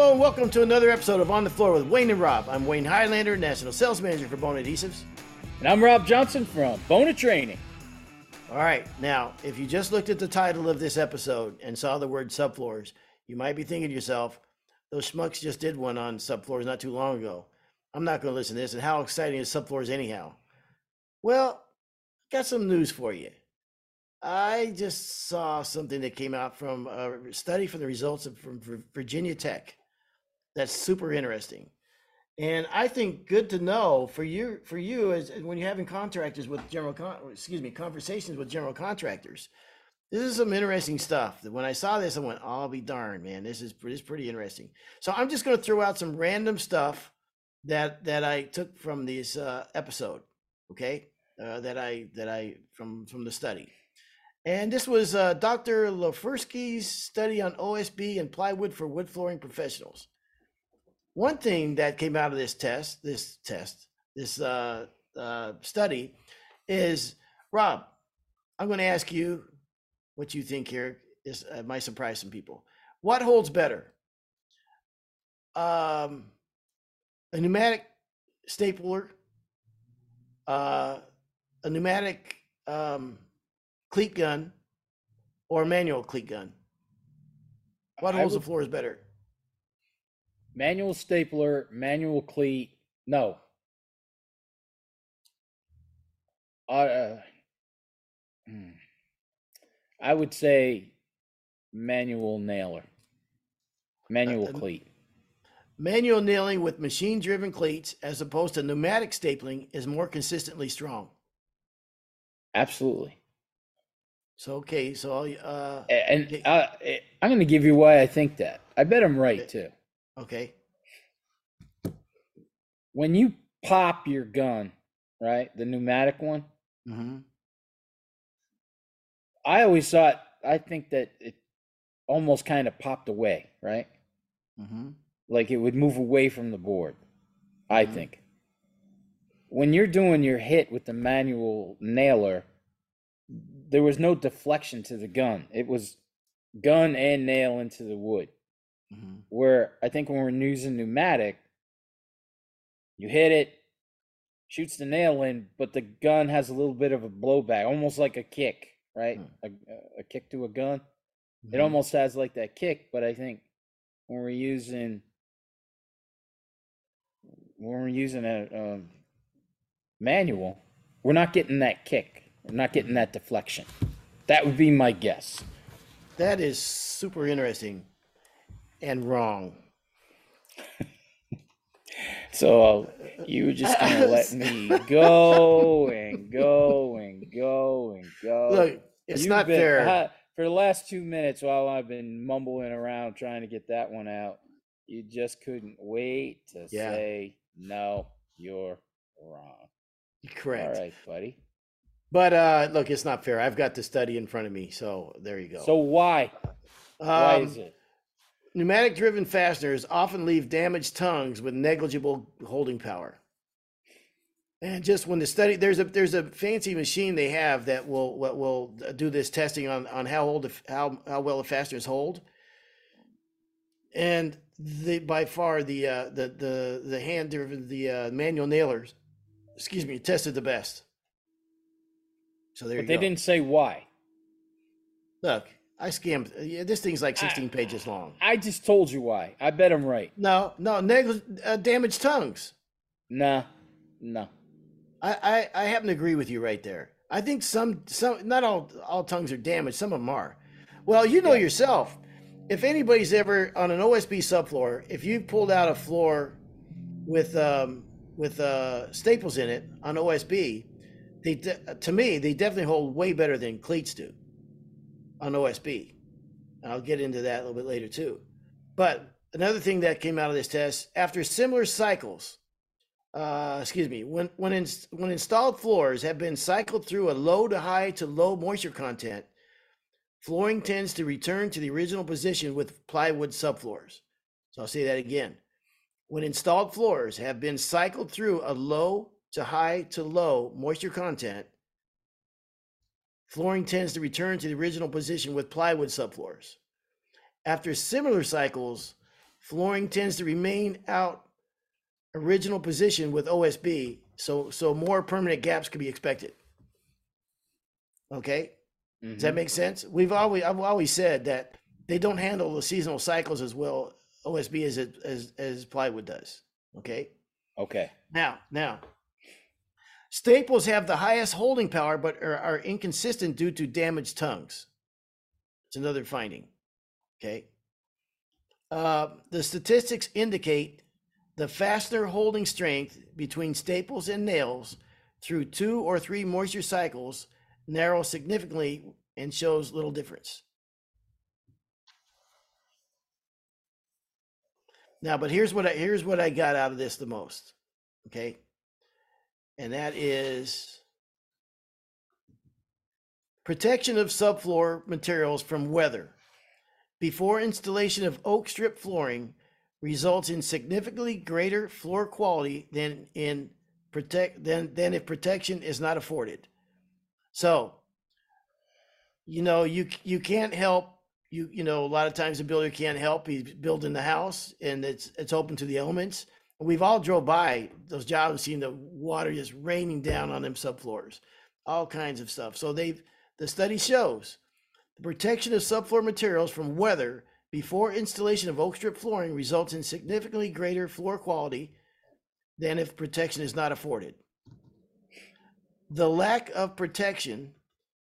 hello, and welcome to another episode of On the Floor with Wayne and Rob. I'm Wayne Highlander, National Sales Manager for Bona Adhesives. And I'm Rob Johnson from Bona Training. All right, now, if you just looked at the title of this episode and saw the word subfloors, you might be thinking to yourself, those schmucks just did one on subfloors not too long ago. I'm not going to listen to this, and how exciting is subfloors anyhow? Well, I got some news for you. I just saw something that came out from a study from the results of from Virginia Tech. That's super interesting, and I think good to know for you for you as when you're having contractors with general con- excuse me conversations with general contractors. This is some interesting stuff. That when I saw this, I went, "I'll be darned, man! This is this is pretty interesting." So I'm just going to throw out some random stuff that that I took from this uh, episode. Okay, uh, that I that I from from the study. And this was uh, Dr. Loferski's study on OSB and plywood for wood flooring professionals. One thing that came out of this test, this test, this uh, uh, study, is Rob. I'm going to ask you what you think here. This uh, might surprise some people. What holds better, um, a pneumatic stapler, uh, a pneumatic um, cleat gun or a manual cleat gun? What holds the would- floors better? Manual stapler, manual cleat. No. Uh, uh, hmm. I would say manual nailer, manual uh, cleat. Manual nailing with machine driven cleats as opposed to pneumatic stapling is more consistently strong. Absolutely. So, okay, so uh, And uh, eh, I'm going to give you why I think that. I bet I'm right too. Okay, When you pop your gun, right, the pneumatic one, hmm I always thought, I think that it almost kind of popped away, right? hmm Like it would move away from the board, I Mhm. think. When you're doing your hit with the manual nailer, there was no deflection to the gun. It was gun and nail into the wood. Hmm Where I think when we're using pneumatic, you hit it, shoots the nail in, but the gun has a little bit of a blowback, almost like a kick, right? A, a kick to a gun. It Mhm. almost has like that kick, but I think when we're using when we're using a um, manual, we're not getting that kick. We're not getting that deflection. That would be my guess. That is super interesting and wrong. So you were just gonna let me go and go and go and go. Look, it's You've not been- fair. for the last two minutes, while I've been mumbling around trying to get that one out, you just couldn't wait to Yeah. say no. You're wrong. Correct. All right, buddy. But uh, look, it's not fair. I've got the study in front of me, so there you go. So why? Why Um, is it? Pneumatic driven fasteners often leave damaged tongues with negligible holding power. And just when the study there's a there's a fancy machine they have that will will, will do this testing on on how old how how well the fasteners hold. And the by far the uh, the the the hand driven the uh, manual nailers, excuse me, tested the best. So there But you they go. didn't say why. Look, I scammed. Yeah, this thing's like 16 pages long. I just told you why. I bet I'm right. No, no, uh, damaged tongues. Nah, no. I, I, I happen to agree with you right there. I think some, some, not all, all tongues are damaged. Some of them are. Well, you know yourself. If anybody's ever on an OSB subfloor, if you pulled out a floor with um, with uh, staples in it on OSB, they de- to me they definitely hold way better than cleats do on OSB. And I'll get into that a little bit later too. But another thing that came out of this test, after similar cycles, uh, excuse me, when when in, when installed floors have been cycled through a low to high to low moisture content, flooring tends to return to the original position with plywood subfloors. So I'll say that again. When installed floors have been cycled through a low to high to low moisture content, flooring tends to return to the original position with plywood subfloors. After similar cycles, flooring tends to remain out original position with OSB, so so more permanent gaps could be expected. Okay, mm-hmm. does that mm-hmm. make sense? We've always I've always said that they don't handle the seasonal cycles as well OSB as as as plywood does. Okay. Okay. Now now. Staples have the highest holding power, but are, are inconsistent due to damaged tongues. It's another finding. Okay. Uh, the statistics indicate the fastener holding strength between staples and nails through two or three moisture cycles narrows significantly and shows little difference. Now, but here's what I here's what I got out of this the most. Okay. And that is protection of subfloor materials from weather before installation of oak strip flooring results in significantly greater floor quality than in protect than than if protection is not afforded. So, you know, you you can't help you you know a lot of times the builder can't help. He's building the house and it's it's open to the elements. We've all drove by those jobs and seen the water just raining down on them subfloors, all kinds of stuff. So they've the study shows the protection of subfloor materials from weather before installation of oak strip flooring results in significantly greater floor quality than if protection is not afforded. The lack of protection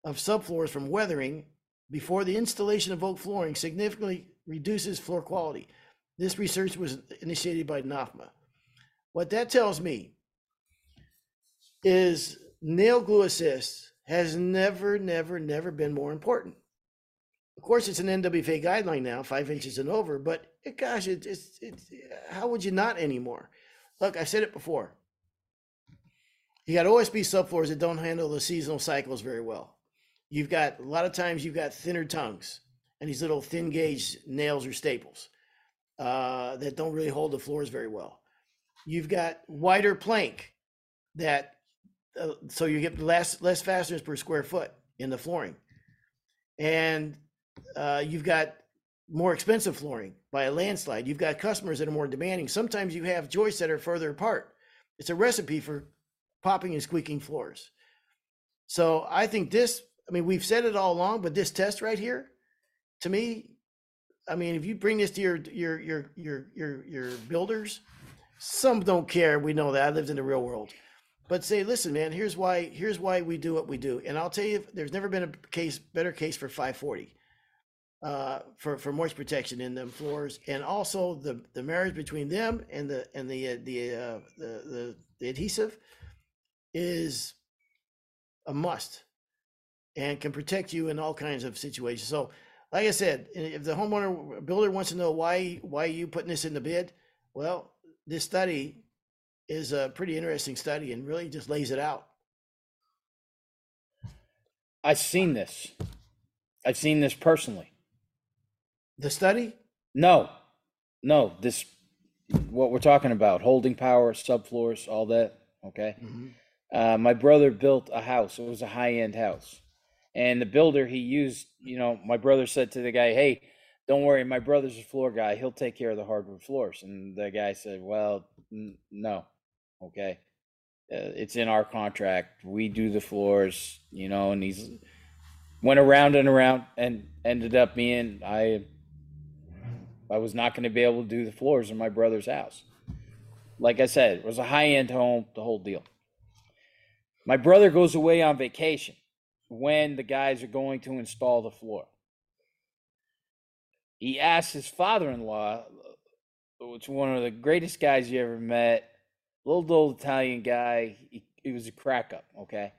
of subfloors from weathering before the installation of oak flooring significantly reduces floor quality. This research was initiated by NOFMA. What that tells me is nail glue assist has never, never, never been more important. Of course, it's an NWFA guideline now, five inches and over, but it, gosh, it, it's, it's, how would you not anymore? Look, I've said it before. You got OSB subfloors that don't handle the seasonal cycles very well. You've got a lot of times you've got thinner tongues and these little thin gauge nails or staples uh, that don't really hold the floors very well. You've got wider plank that uh, so you get less less fasteners per square foot in the flooring, and uh, you've got more expensive flooring by a landslide. You've got customers that are more demanding. Sometimes you have joists that are further apart. It's a recipe for popping and squeaking floors. So I think this. I mean, we've said it all along, but this test right here, to me, I mean, if you bring this to your your your your your your builders, some don't care. We know that. I lived in the real world but say, listen, man, here's why here's why we do what we do. And I'll tell you, there's never been a case better case for 540 uh, for for moist protection in them floors, and also the the marriage between them and the and the uh, the, uh, the the the adhesive is a must and can protect you in all kinds of situations. So, like I said, if the homeowner builder wants to know why why you putting this in the bid, well, this study is a pretty interesting study and really just lays it out. I've seen this. I've seen this personally. The study? No, no. This, what we're talking about, holding power, subfloors, all that. Okay. Mm-hmm. Uh, my brother built a house. It was a high end house, and the builder he used. You know, my brother said to the guy, "Hey, don't worry, my brother's a floor guy. He'll take care of the hardwood floors." And the guy said, "Well, n- no, Okay. Uh, it's in our contract. We do the floors, you know, and he's went around and around and ended up being I I was not going to be able to do the floors in my brother's house. Like I said, it was a high-end home, the whole deal. My brother goes away on vacation when the guys are going to install the floor. He asked his father-in-law, which one of the greatest guys you ever met, little old Italian guy. He, he was a crack up, okay?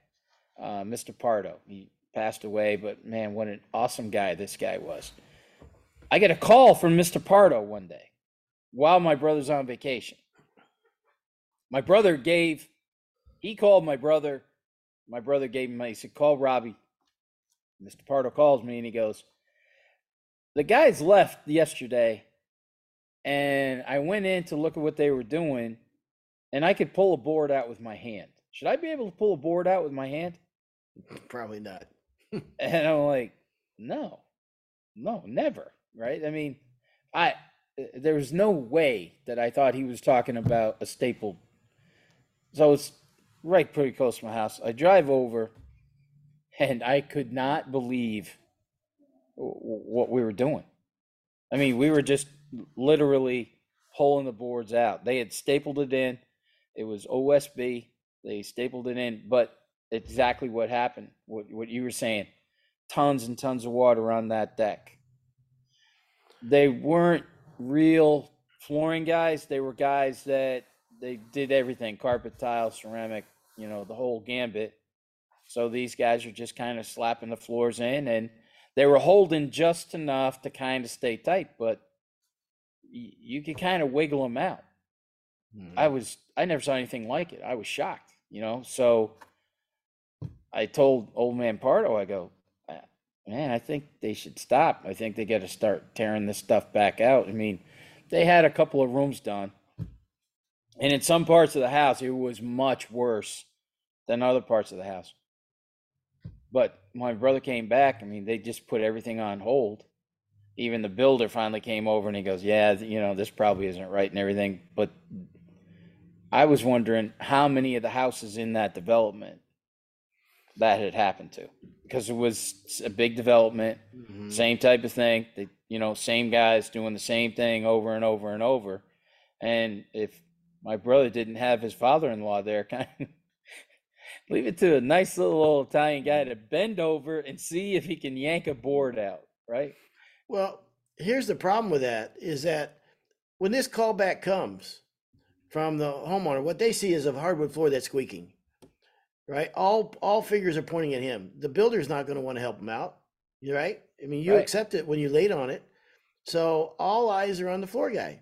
Uh, Mr. Pardo. He passed away, but man, what an awesome guy this guy was. I get a call from Mr. Pardo one day while my brother's on vacation. My brother gave, he called my brother. My brother gave him, he said, call Robbie. Mr. Pardo calls me and he goes, the guys left yesterday and I went in to look at what they were doing and I could pull a board out with my hand. Should I be able to pull a board out with my hand? Probably not. and I'm like, no, no, never. Right? I mean, I there was no way that I thought he was talking about a staple. So it's right pretty close to my house. I drive over, and I could not believe what we were doing. I mean, we were just literally pulling the boards out. They had stapled it in. It was OSB. They stapled it in, but exactly what happened. What what you were saying, tons and tons of water on that deck. They weren't real flooring guys. They were guys that they did everything: carpet, tile, ceramic, you know, the whole gambit. So these guys are just kind of slapping the floors in, and they were holding just enough to kind of stay tight, but you could kind of wiggle them out. Mm-hmm. I was I never saw anything like it. I was shocked, you know. So I told old man Pardo, I go, man, I think they should stop. I think they got to start tearing this stuff back out. I mean, they had a couple of rooms done, and in some parts of the house, it was much worse than other parts of the house. But my brother came back. I mean, they just put everything on hold. Even the builder finally came over and he goes, "Yeah, you know, this probably isn't right and everything." But I was wondering how many of the houses in that development that had happened to because it was a big development, mm-hmm. same type of thing. They, you know, same guys doing the same thing over and over and over. And if my brother didn't have his father-in-law there, kind of leave it to a nice little old Italian guy to bend over and see if he can yank a board out, right? Well, here's the problem with that is that when this callback comes from the homeowner, what they see is a hardwood floor that's squeaking right? All all figures are pointing at him. The builder's not going to want to help him out, right? I mean, you right. accept it when you laid on it. So all eyes are on the floor guy.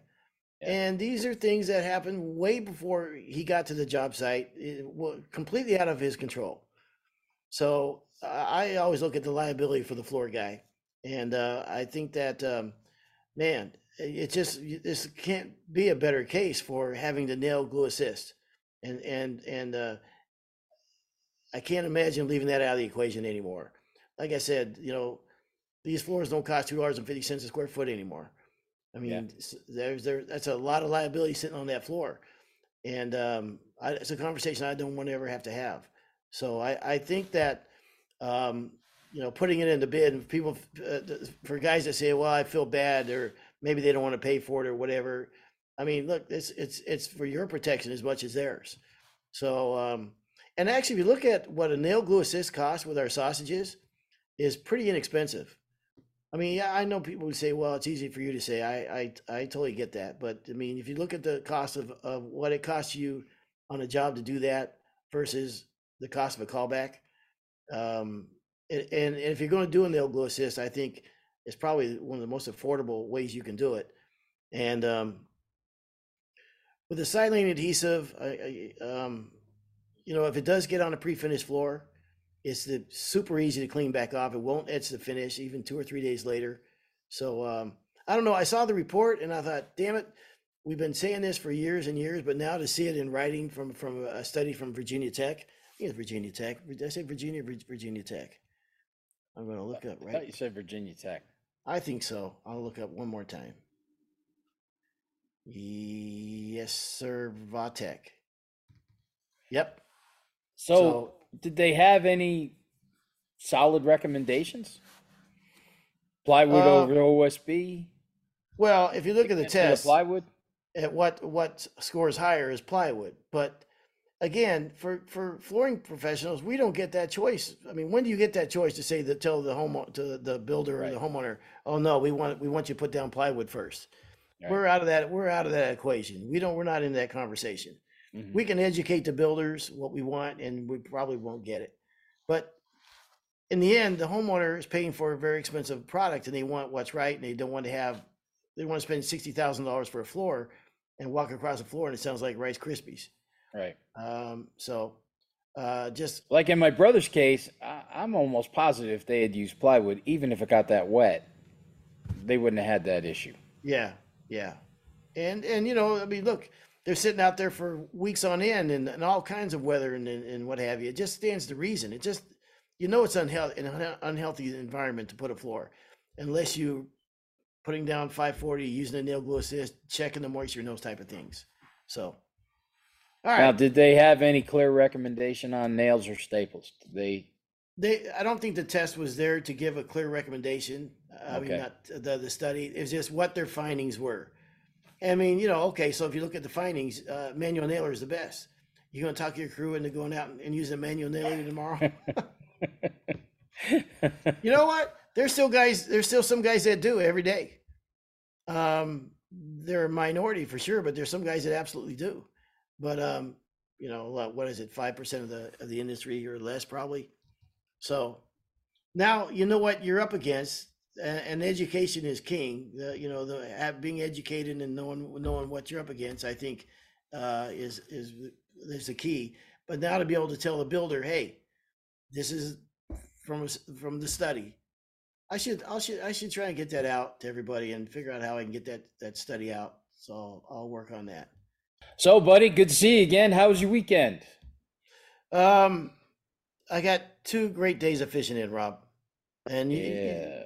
And these are things that happened way before he got to the job site, it, completely out of his control. So I always look at the liability for the floor guy, and uh, I think that um, man, it just this can't be a better case for having the nail glue assist, and and and uh, I can't imagine leaving that out of the equation anymore. Like I said, you know, these floors don't cost two dollars and fifty cents a square foot anymore. I mean, yeah. there's there that's a lot of liability sitting on that floor, and um, I, it's a conversation I don't want to ever have to have. So I I think that um, you know putting it into bid people uh, for guys that say, well, I feel bad or maybe they don't want to pay for it or whatever. I mean, look, it's it's it's for your protection as much as theirs. So um, and actually, if you look at what a nail glue assist costs with our sausages, is pretty inexpensive. I mean, yeah, I know people would say, "Well, it's easy for you to say." I, I, I totally get that, but I mean, if you look at the cost of, of what it costs you on a job to do that versus the cost of a callback, um, and, and if you're going to do a nail glue assist, I think it's probably one of the most affordable ways you can do it. And um, with the silane adhesive, I, I, um, you know, if it does get on a pre-finished floor, it's the, super easy to clean back off. It won't etch the finish even two or three days later. So um, I don't know. I saw the report and I thought, damn it, we've been saying this for years and years, but now to see it in writing from from a study from Virginia Tech, I think it's Virginia Tech. Did I say Virginia? Virginia Tech. I'm going to look up. Right? I thought you said Virginia Tech. I think so. I'll look up one more time. Yes, sir. Vatek. Yep. So, so did they have any solid recommendations? Plywood uh, over OSB. Well, if you look at the test, plywood. At what what scores higher is plywood, but again, for for flooring professionals, we don't get that choice. I mean, when do you get that choice to say that tell the home to the builder right. or the homeowner, oh no, we want we want you to put down plywood first. Right. We're out of that. We're out of that equation. We don't. We're not in that conversation. Mm-hmm. We can educate the builders what we want, and we probably won't get it. But in the end, the homeowner is paying for a very expensive product, and they want what's right, and they don't want to have they want to spend sixty thousand dollars for a floor and walk across the floor, and it sounds like Rice Krispies. Right. Um, so uh, just like in my brother's case, I, I'm almost positive if they had used plywood, even if it got that wet, they wouldn't have had that issue. Yeah, yeah, and and you know, I mean, look, they're sitting out there for weeks on end and, and all kinds of weather and, and what have you. It just stands to reason. It just, you know, it's unhealthy, an unhealthy environment to put a floor unless you're putting down 540, using a nail glue assist, checking the moisture, and those type of things. So, all right. Now, did they have any clear recommendation on nails or staples? Did they They, I don't think the test was there to give a clear recommendation. I mean, not uh, the the study. It's just what their findings were. I mean, you know, okay. So if you look at the findings, uh, manual nailer is the best. You're gonna talk your crew into going out and, using manual nailer tomorrow? you know what? There's still guys. There's still some guys that do every day. Um, they're a minority for sure, but there's some guys that absolutely do. But um, you know, what- is it? Five percent of the of the industry or less, probably. So now you know what you're up against, and education is king. The, you know, the have, being educated and knowing knowing what you're up against, I think, uh, is is is the key. But now to be able to tell the builder, hey, this is from from the study. I should I should I should try and get that out to everybody and figure out how I can get that that study out. So I'll, I'll work on that. So, buddy, good to see you again. How was your weekend? Um, I got two great days of fishing in, Rob, and you, you- Yeah.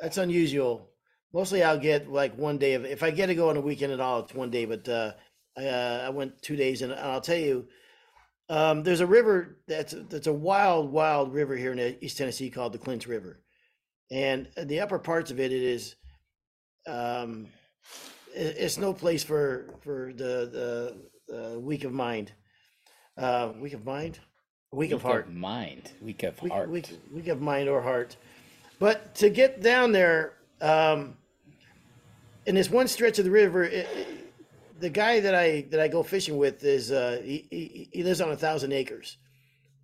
That's unusual. Mostly, I'll get like one day of. If I get to go on a weekend at all, it's one day. But uh, I uh, I went two days, and I'll tell you, um, there's a river that's that's a wild, wild river here in East Tennessee called the Clinch River, and the upper parts of it, it is, um, it- it's no place for for the the, the weak of mind, uh, weak of mind, weak of heart mind, weak of weak, heart. weak, weak of mind or heart. But to get down there, um, in this one stretch of the river, it, it- the guy that I that I go fishing with is uh, he, he he lives on a thousand acres,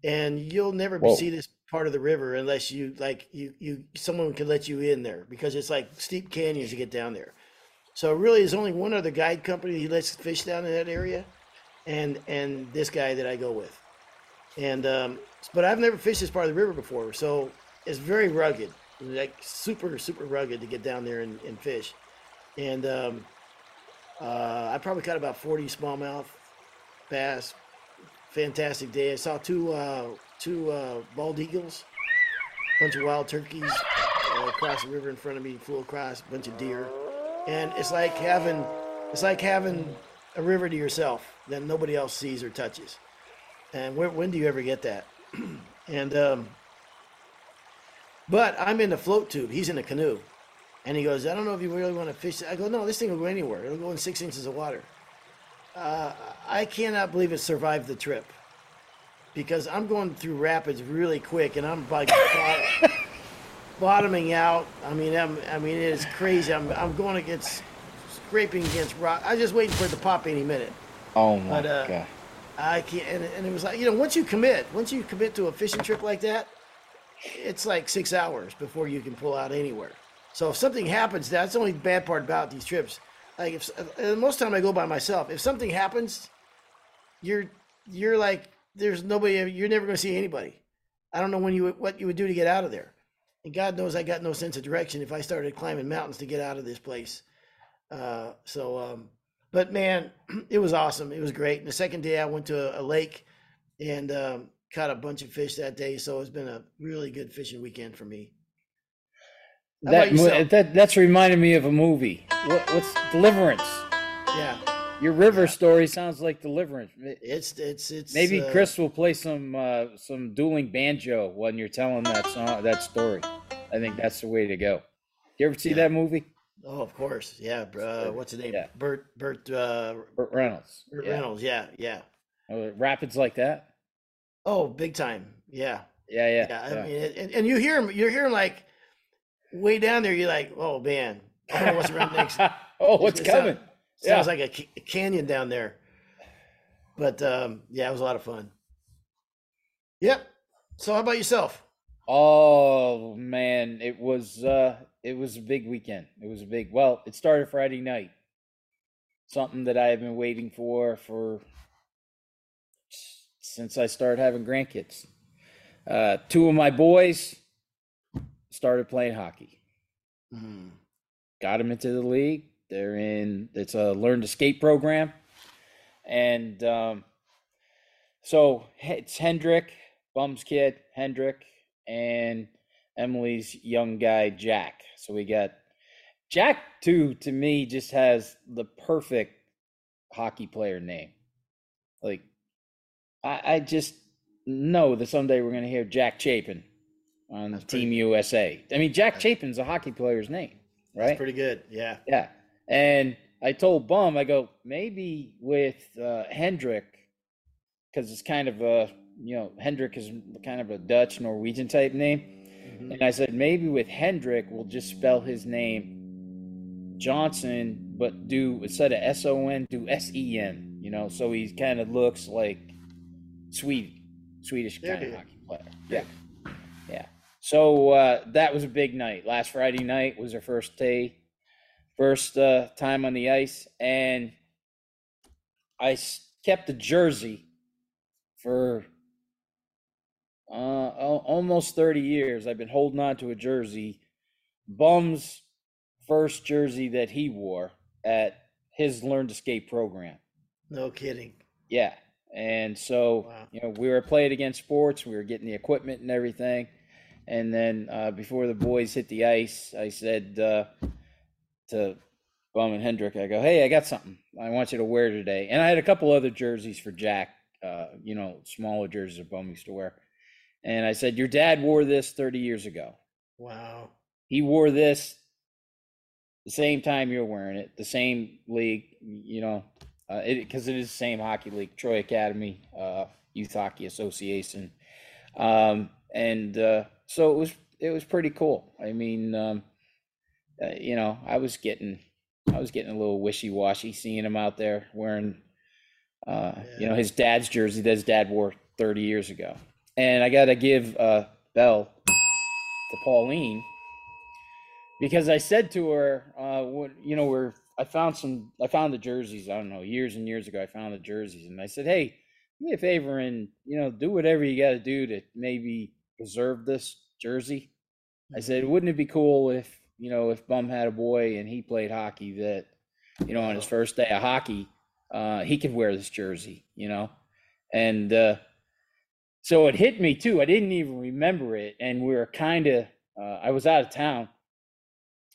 and you'll never Whoa. see this part of the river unless you like you you someone can let you in there because it's like steep canyons to get down there. So really, there's only one other guide company he lets fish down in that area, and and this guy that I go with and um, but I've never fished this part of the river before, so it's very rugged, like super super rugged to get down there and, and fish. And um, uh, I probably caught about forty smallmouth bass. Fantastic day. I saw two uh, two uh, bald eagles, a bunch of wild turkeys uh, across the river in front of me, flew across, a bunch of deer, and it's like having it's like having a river to yourself that nobody else sees or touches. And when, when do you ever get that? and um, but I'm in the float tube. He's in a canoe, and he goes, "I don't know if you really want to fish." I go, "No, this thing will go anywhere. It'll go in six inches of water." Uh, I cannot believe it survived the trip because I'm going through rapids really quick, and I'm like bot- bottoming out. I mean, I'm, I mean, it is crazy. I'm, I'm going against scraping against rock. I'm just waiting for it to pop any minute. oh my but, uh, god. I can't, and, and it was like, you know, once you commit, once you commit to a fishing trip like that, it's like six hours before you can pull out anywhere. So if something happens, that's the only bad part about these trips. Like if most time I go by myself, if something happens, you're you're like, there's nobody. You're never going to see anybody. I don't know when you what you would do to get out of there. And God knows I got no sense of direction if I started climbing mountains to get out of this place. Uh, so, um, but man, it was awesome. It was great. And the second day I went to a, a lake and um, caught a bunch of fish that day. So it's been a really good fishing weekend for me. How That, about mo- yourself? that that's reminded me of a movie. What, what's Deliverance? Yeah, Your river story sounds like Deliverance. It's it's it's Maybe uh, Chris will play some uh, some dueling banjo when you're telling that song, that story. I think that's the way to go. You ever see Yeah. that movie? Oh, of course. Yeah. Uh, what's the name? Yeah. Bert Bert uh, Burt Reynolds. Burt Yeah. Reynolds. Yeah, yeah. Oh, rapids like that. Oh, big time. Yeah. Yeah, yeah. Yeah, yeah. I mean, and, and you hear him, you're hearing like way down there. You're like, oh man, I don't know what's around next. oh, what's It sound- coming? Sounds Yeah. like a, a canyon down there. But um, yeah, it was a lot of fun. Yep. So how about yourself? Oh man, it was uh it was a big weekend. It was a big well, it started Friday night. Something that I have been waiting for for since I started having grandkids. Uh two of my boys started playing hockey. Mhm. Got them into the league. They're in it's a learn to skate program. And um so it's Hendrick, Bum's kid, Hendrick, and Emily's young guy, Jack. So we got Jack too, to me, just has the perfect hockey player name. Like, I, I just know that someday we're going to hear Jack Chapin on That's Team pretty, USA. I mean, Jack Chapin's a hockey player's name, right? Pretty good. Yeah. Yeah. And I told Bum, I go, maybe with uh, Hendrik, because it's kind of a, you know, Hendrik is kind of a Dutch Norwegian type name. Mm-hmm. And I said, maybe with Hendrik, we'll just spell his name Johnson, but do instead of S O N, do S E N, you know, so he kind of looks like Swede, Swedish kind of hockey player. Yeah. Yeah. So uh, that was a big night. Last Friday night was our first day first uh, time on the ice, and I kept the jersey for uh, almost 30 years. I've been holding on to a jersey. Bum's first jersey that he wore at his Learn to Skate program. No kidding. Yeah. And so, wow. you know, we were playing against sports, we were getting the equipment and everything. And then uh, before the boys hit the ice, I said, uh, to Bum and Hendrik. I go, hey, I got something I want you to wear today. And I had a couple other jerseys for Jack, uh, you know, smaller jerseys that Bum used to wear. And I said, your dad wore this 30 years ago. Wow. He wore this the same time you're wearing it, the same league, you know, because uh, it, it is the same hockey league, Troy Academy, uh, Youth Hockey Association. Um, and uh, so it was it was pretty cool. I mean, um, uh, you know, I was getting, I was getting a little wishy washy seeing him out there wearing, uh, yeah. you know, his dad's jersey that his dad wore 30 years ago. And I got to give uh, Bell to Pauline because I said to her, uh, what, you know, we're, I found some, I found the jerseys, I don't know, years and years ago, I found the jerseys and I said, hey, do me a favor and, you know, do whatever you got to do to maybe preserve this jersey. I said, mm-hmm. wouldn't it be cool if you know, if Bum had a boy and he played hockey, that you know, on his first day of hockey, uh, he could wear this jersey, you know, and uh, so it hit me too. I didn't even remember it, and we were kind of. Uh, I was out of town.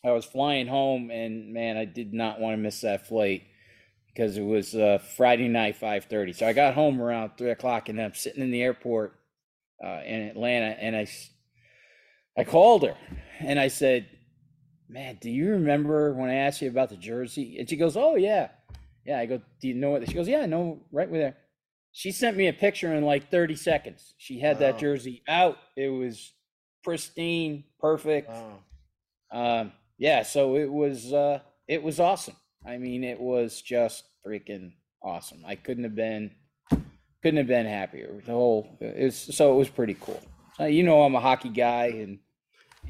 I was flying home, and man, I did not want to miss that flight because it was uh, Friday night, five thirty. So I got home around three o'clock, and I'm sitting in the airport uh, in Atlanta, and I, I called her, and I said, man, do you remember when I asked you about the jersey? And she goes, oh, yeah. Yeah. I go, do you know what? She goes, yeah, I know right where there. She sent me a picture in like 30 seconds. She had wow. that jersey out. It was pristine, perfect. Wow. Um, yeah. So it was, uh, it was awesome. I mean, it was just freaking awesome. I couldn't have been, couldn't have been happier. The whole, it was, so it was pretty cool. So, you know, I'm a hockey guy and,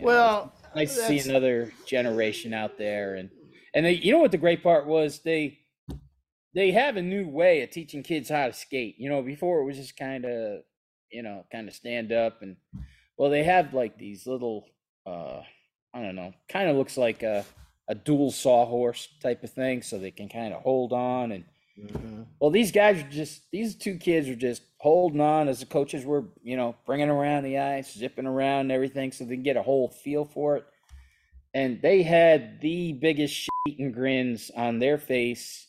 well, nice to see another generation out there, and and they, you know what the great part was they they have a new way of teaching kids how to skate. You know, before it was just kind of you know kind of stand up and well they have like these little uh I don't know, kind of looks like a a dual sawhorse type of thing, so they can kind of hold on and. Mm-hmm. Well, these guys are just these two kids are just holding on as the coaches were, you know, bringing around the ice, zipping around and everything, so they can get a whole feel for it. And they had the biggest shit and grins on their face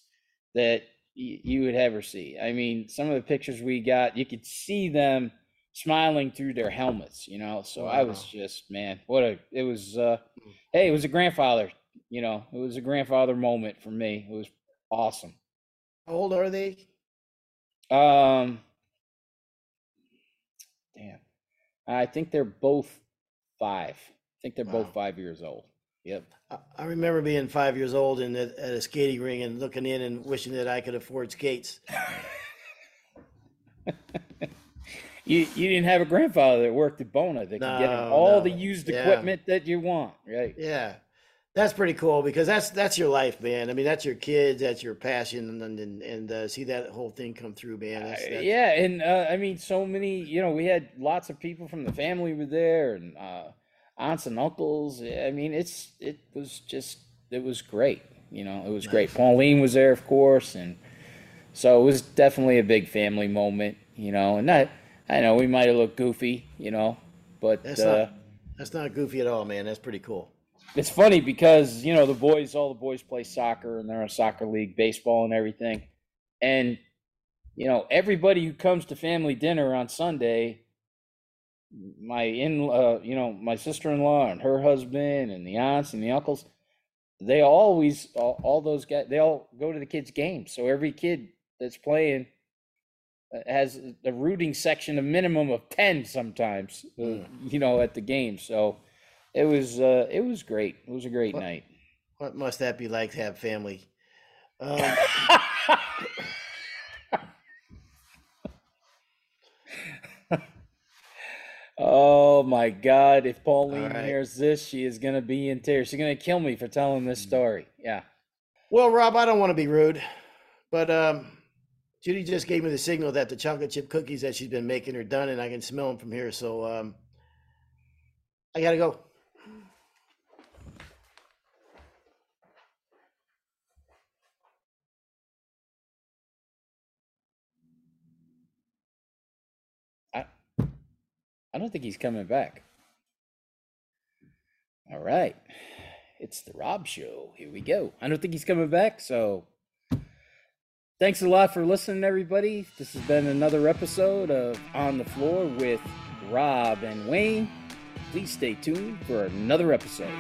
that y- you would ever see. I mean, some of the pictures we got, you could see them smiling through their helmets, you know. So wow. I was just, man, what a it was. uh Hey, it was a grandfather, you know, it was a grandfather moment for me. It was awesome. How old are they? Um, Damn. I think they're both five. I think they're wow. both five years old. Yep. I remember being five years old and at, at a skating ring and looking in and wishing that I could afford skates. you you didn't have a grandfather that worked at Bona that no, could get all no. the used equipment that you want, right? Yeah. That's pretty cool because that's that's your life, man. I mean, that's your kids, that's your passion, and and, and uh, see that whole thing come through, man. That's, that's... Uh, yeah, and uh, I mean, so many. You know, we had lots of people from the family were there, and uh, aunts and uncles. I mean, it's it was just it was great. You know, it was nice. great. Pauline was there, of course, and so it was definitely a big family moment. You know, and that I know we might have looked goofy, you know, but that's not uh, that's not goofy at all, man. That's pretty cool. it's funny because you know the boys, all the boys play soccer and they're in a soccer league, baseball and everything, and you know everybody who comes to family dinner on Sunday, my in, uh, you know my sister in law and her husband and the aunts and the uncles, they always all, all those guys they all go to the kids' games. So every kid that's playing has a rooting section, a minimum of ten sometimes, uh, Mm. you know, at the game. So it was uh, it was great. It was a great What- night. What must that be like to have family? Um, oh my God! If Pauline right. hears this, she is gonna be in tears. She's gonna kill me for telling this story. Yeah. well, Rob, I don't want to be rude, but um, Judy just gave me the signal that the chocolate chip cookies that she's been making are done, and I can smell them from here. So um, I gotta go. I I don't think he's coming back. All right. It's the Rob Show. Here we go. I don't think he's coming back, so thanks a lot for listening, everybody. This has been another episode of On the Floor with Rob and Wayne. Please stay tuned for another episode.